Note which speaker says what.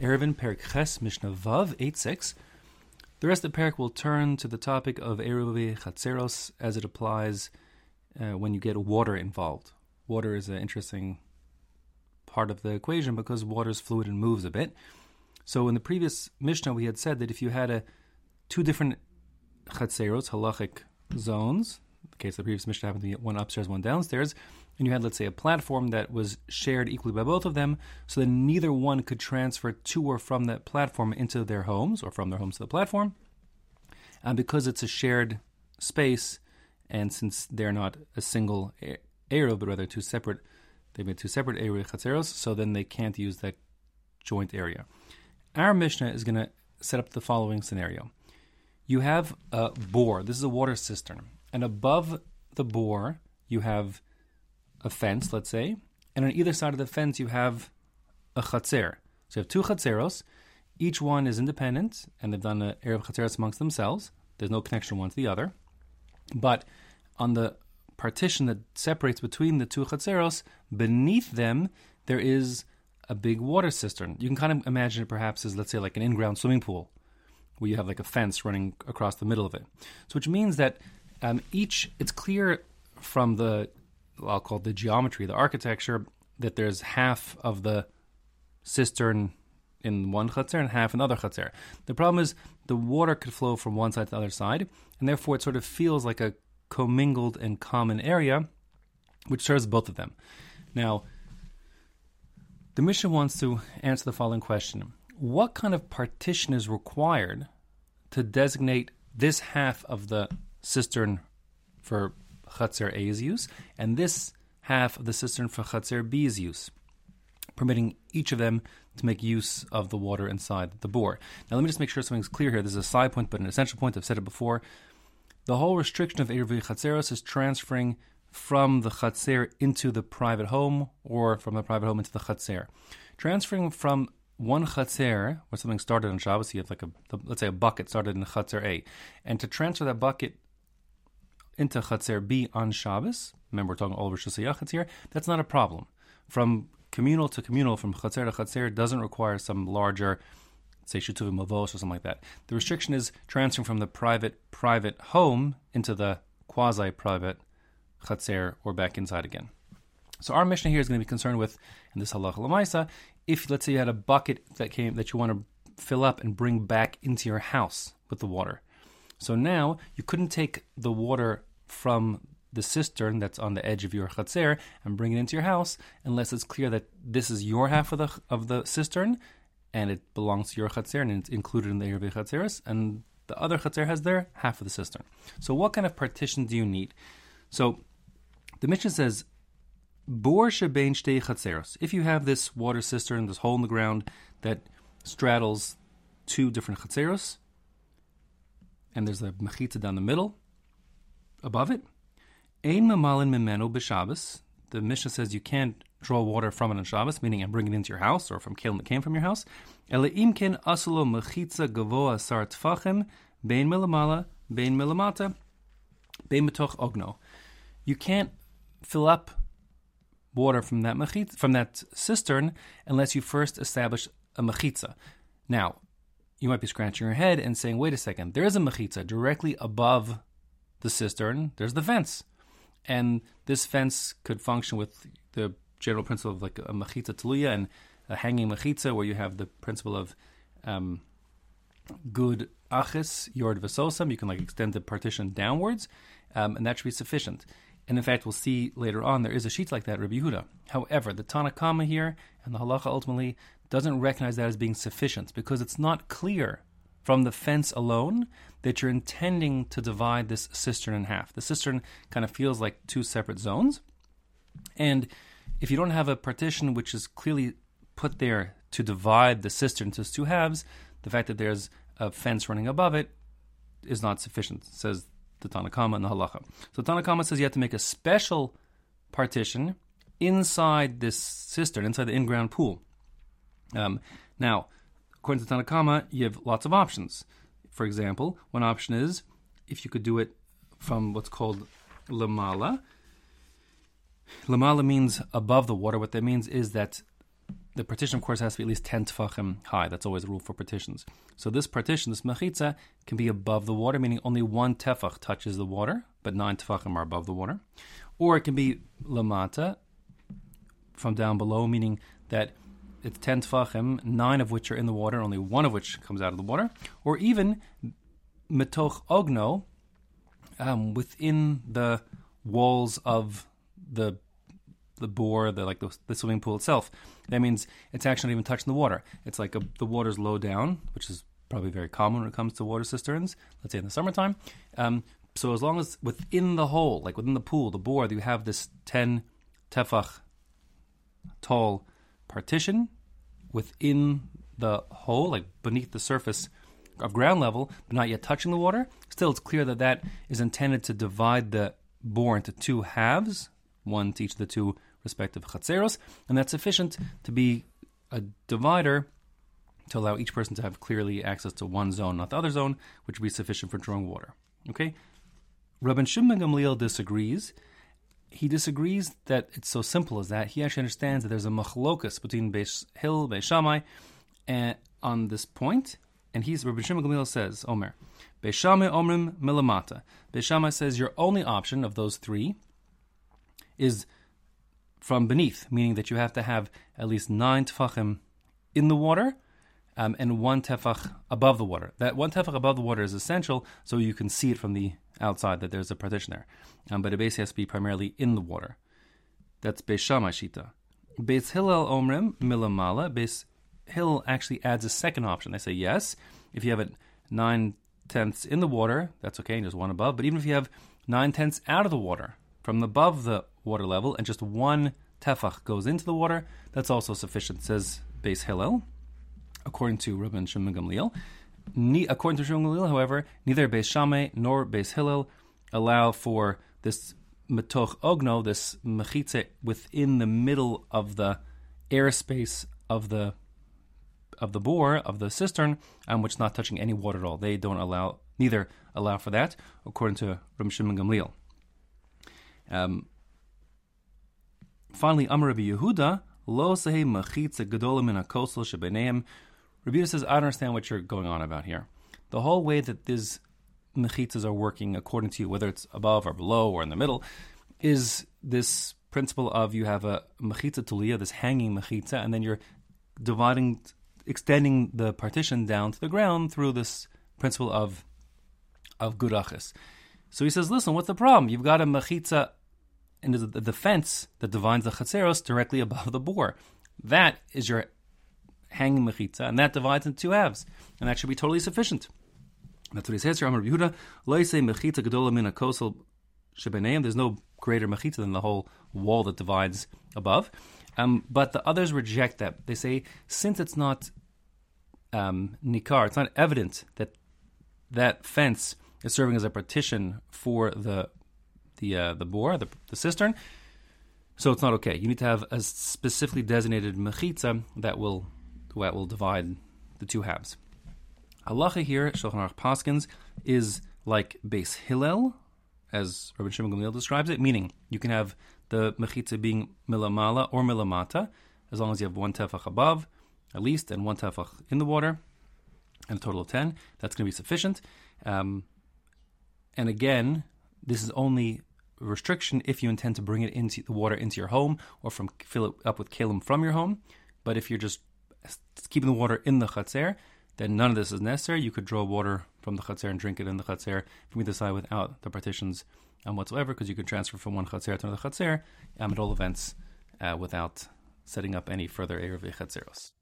Speaker 1: Eruvin Perek Mishnah Vav 8.6. The rest of the parak will turn to the topic of Eruvi Chatzeros as it applies uh, when you get water involved. Water is an interesting part of the equation because water is fluid and moves a bit. So in the previous Mishnah, we had said that if you had a two different Chatzeros, halachic zones, in the case of the previous Mishnah happened to be one upstairs, one downstairs, and you had, let's say, a platform that was shared equally by both of them, so that neither one could transfer to or from that platform into their homes or from their homes to the platform. And because it's a shared space, and since they're not a single area, but rather two separate, they've made two separate area chatzeros, so then they can't use that joint area. Our Mishnah is going to set up the following scenario. You have a bore. This is a water cistern. And above the bore, you have a fence, let's say, and on either side of the fence you have a chatzer. So you have two chatzeros. Each one is independent, and they've done an Erev Chatzeros amongst themselves. There's no connection one to the other. But on the partition that separates between the two chatzeros, beneath them, there is a big water cistern. You can kind of imagine it perhaps as, let's say, like an in ground swimming pool, where you have like a fence running across the middle of it. So, which means that um, each, it's clear from the I'll call it the geometry, the architecture, that there's half of the cistern in one chatzer and half in the other chatzer. The problem is the water could flow from one side to the other side, and therefore it sort of feels like a commingled and common area, which serves both of them. Now, the Mishnah wants to answer the following question What kind of partition is required to designate this half of the cistern for Chatzer A's use, and this half of the cistern for Chatzer B's use, permitting each of them to make use of the water inside the bore. Now, let me just make sure something's clear here. This is a side point, but an essential point. I've said it before. The whole restriction of Erevi Chatzeros is transferring from the Chatzer into the private home or from the private home into the Chatzer. Transferring from one Chatzer, where something started on Shabbos, you have like a, let's say a bucket started in Chatzer A, and to transfer that bucket into Chatzer B on Shabbos, remember we're talking all Rosh Hashanah here, that's not a problem. From communal to communal, from Chatzer to Chatzer, doesn't require some larger, say, Shutuvim Mavos or something like that. The restriction is transferring from the private, private home into the quasi private Chatzer or back inside again. So our Mishnah here is going to be concerned with, in this halacha lamaisa, if let's say you had a bucket that came that you want to fill up and bring back into your house with the water. So now you couldn't take the water from the cistern that's on the edge of your chatzer and bring it into your house unless it's clear that this is your half of the of the cistern and it belongs to your chatzer and it's included in the Yerve chatzeres and the other chatzer has their half of the cistern. So what kind of partition do you need? So the Mishnah says Bor shebein shtei. If you have this water cistern, this hole in the ground that straddles two different chatzeros, and there's a mechitza down the middle above it. Ein mamalin memeno b'Shabbos. The Mishnah says you can't draw water from it on Shabbos, meaning and bring it into your house or from kelim that came from your house. Ele imkin asulo mechitza gavoa sar tfachim bein milamala bein milamata bein metoch ogno. You can't fill up water from that mechitza, from that cistern unless you first establish a mechitza. Now, you might be scratching your head and saying, wait a second, there is a mechitza directly above the cistern, there's the fence. And this fence could function with the general principle of like a mechitza taluya and a hanging mechitza, where you have the principle of um, gud achis, yord vesosam. You can like extend the partition downwards, um, and that should be sufficient. And in fact, we'll see later on there is a sheet like that, Rabbi Yehuda. However, the Tanakama here and the halacha ultimately doesn't recognize that as being sufficient because it's not clear from the fence alone that you're intending to divide this cistern in half. The cistern kind of feels like two separate zones. And if you don't have a partition which is clearly put there to divide the cistern into two halves, the fact that there's a fence running above it is not sufficient, says the Tanakama and the Halacha. So Tanakama says you have to make a special partition inside this cistern, inside the in-ground pool. Um, now, according to Tanakama, you have lots of options. For example, one option is if you could do it from what's called lamala. Lamala means above the water. What that means is that the partition, of course, has to be at least 10 tefachim high. That's always the rule for partitions. So this partition, this mechitza, can be above the water, meaning only one tefach touches the water, but nine tefachim are above the water. Or it can be lamata, from down below, meaning that it's 10 tefachim, nine of which are in the water, only one of which comes out of the water. Or even metoch ogno, um, within the walls of the the bore, the like the, the, swimming pool itself. That means it's actually not even touching the water. It's like a, the water's low down, which is probably very common when it comes to water cisterns. Let's say in the summertime. Um, so as long as within the hole, like within the pool, the bore, you have this ten tefach tall partition within the hole, like beneath the surface of ground level, but not yet touching the water, still it's clear that that is intended to divide the bore into two halves, one to each of the two respective chatzeros, and that's sufficient to be a divider to allow each person to have clearly access to one zone, not the other zone, which would be sufficient for drawing water. Okay? Rabban Shimon Gamliel disagrees. He disagrees that it's so simple as that. He actually understands that there's a machlokus between Beis Hillel, Beis Shammai, and on this point, and he's Rabbi Shimon says, Omer, Beis Shammai Omrim Milamata. Beis Shammai says your only option of those three is from beneath, meaning that you have to have at least nine tefachim in the water um, and one tefach above the water. That one tefach above the water is essential so you can see it from the outside that there's a partition there. Um, but it basically has to be primarily in the water. That's Beis Shita. Beis Hillel Omrim Milamala. Beis Hillel actually adds a second option. They say yes, if you have it nine tenths in the water, that's okay, and just one above. But even if you have nine tenths out of the water, from above the water level, and just one tefach goes into the water, that's also sufficient, says Beis Hillel, according to Rabban Shimon Gamliel. According to Gamliel, however, neither Beis Shammai nor Beis Hillel allow for this metoch ogno, this mechitze, within the middle of the airspace of the of the bore of the cistern, um, which is not touching any water at all. They don't allow neither allow for that, according to Ram Shimon Gamliel. Um, finally, Amar Rabbi Yehuda lo sehe machitza gedolim in akosel shebeneim. Rabbi says, I don't understand what you're going on about here. The whole way that these mechitzas are working, according to you, whether it's above or below or in the middle, is this principle of you have a mechitza taluya, this hanging mechitza, and then you're dividing extending the partition down to the ground through this principle of of gurachis. So he says, listen, what's the problem? You've got a mechitza and the, the fence that divides the chatzeros directly above the bore. That is your hanging mechitza, and that divides into two halves, and that should be totally sufficient. That's what he says here. Amar Yehuda, mechitza. There's no greater mechitza than the whole wall that divides above. Um, but the others reject that. They say since it's not um, nikar, it's not evident that that fence is serving as a partition for the the uh, the bore, the, the cistern. So it's not okay. You need to have a specifically designated mechitza that will that will divide the two halves. Halacha here, Shulchan Aruch Paskins, is like Beis Hillel, as Rabbi Shimon Gamliel describes it, meaning you can have the mechitza being milamala or milamata, as long as you have one tefach above, at least, and one tefach in the water, and a total of ten. That's going to be sufficient. Um, and again, this is only restriction if you intend to bring it into the water into your home or from fill it up with kalim from your home. But if you're just keeping the water in the chatzer, then none of this is necessary. You could draw water from the chatzer and drink it in the chatzer from either side without the partitions um, whatsoever, because you can transfer from one chatzir to another chatzir um, at all events uh, without setting up any further Erev Chatzeros.